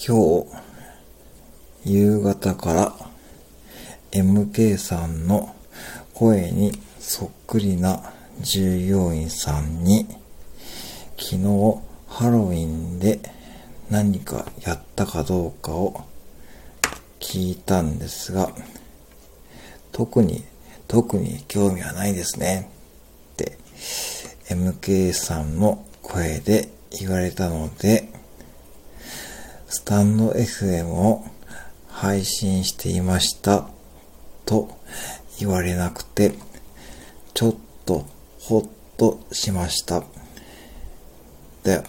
今日、夕方から MK さんの声にそっくりな従業員さんに、昨日ハロウィンで何かやったかどうかを聞いたんですが、特に、特に興味はないですね。って MK さんの声で言われたので、スタンド FM を配信していましたと言われなくて、ちょっとほっとしました。で、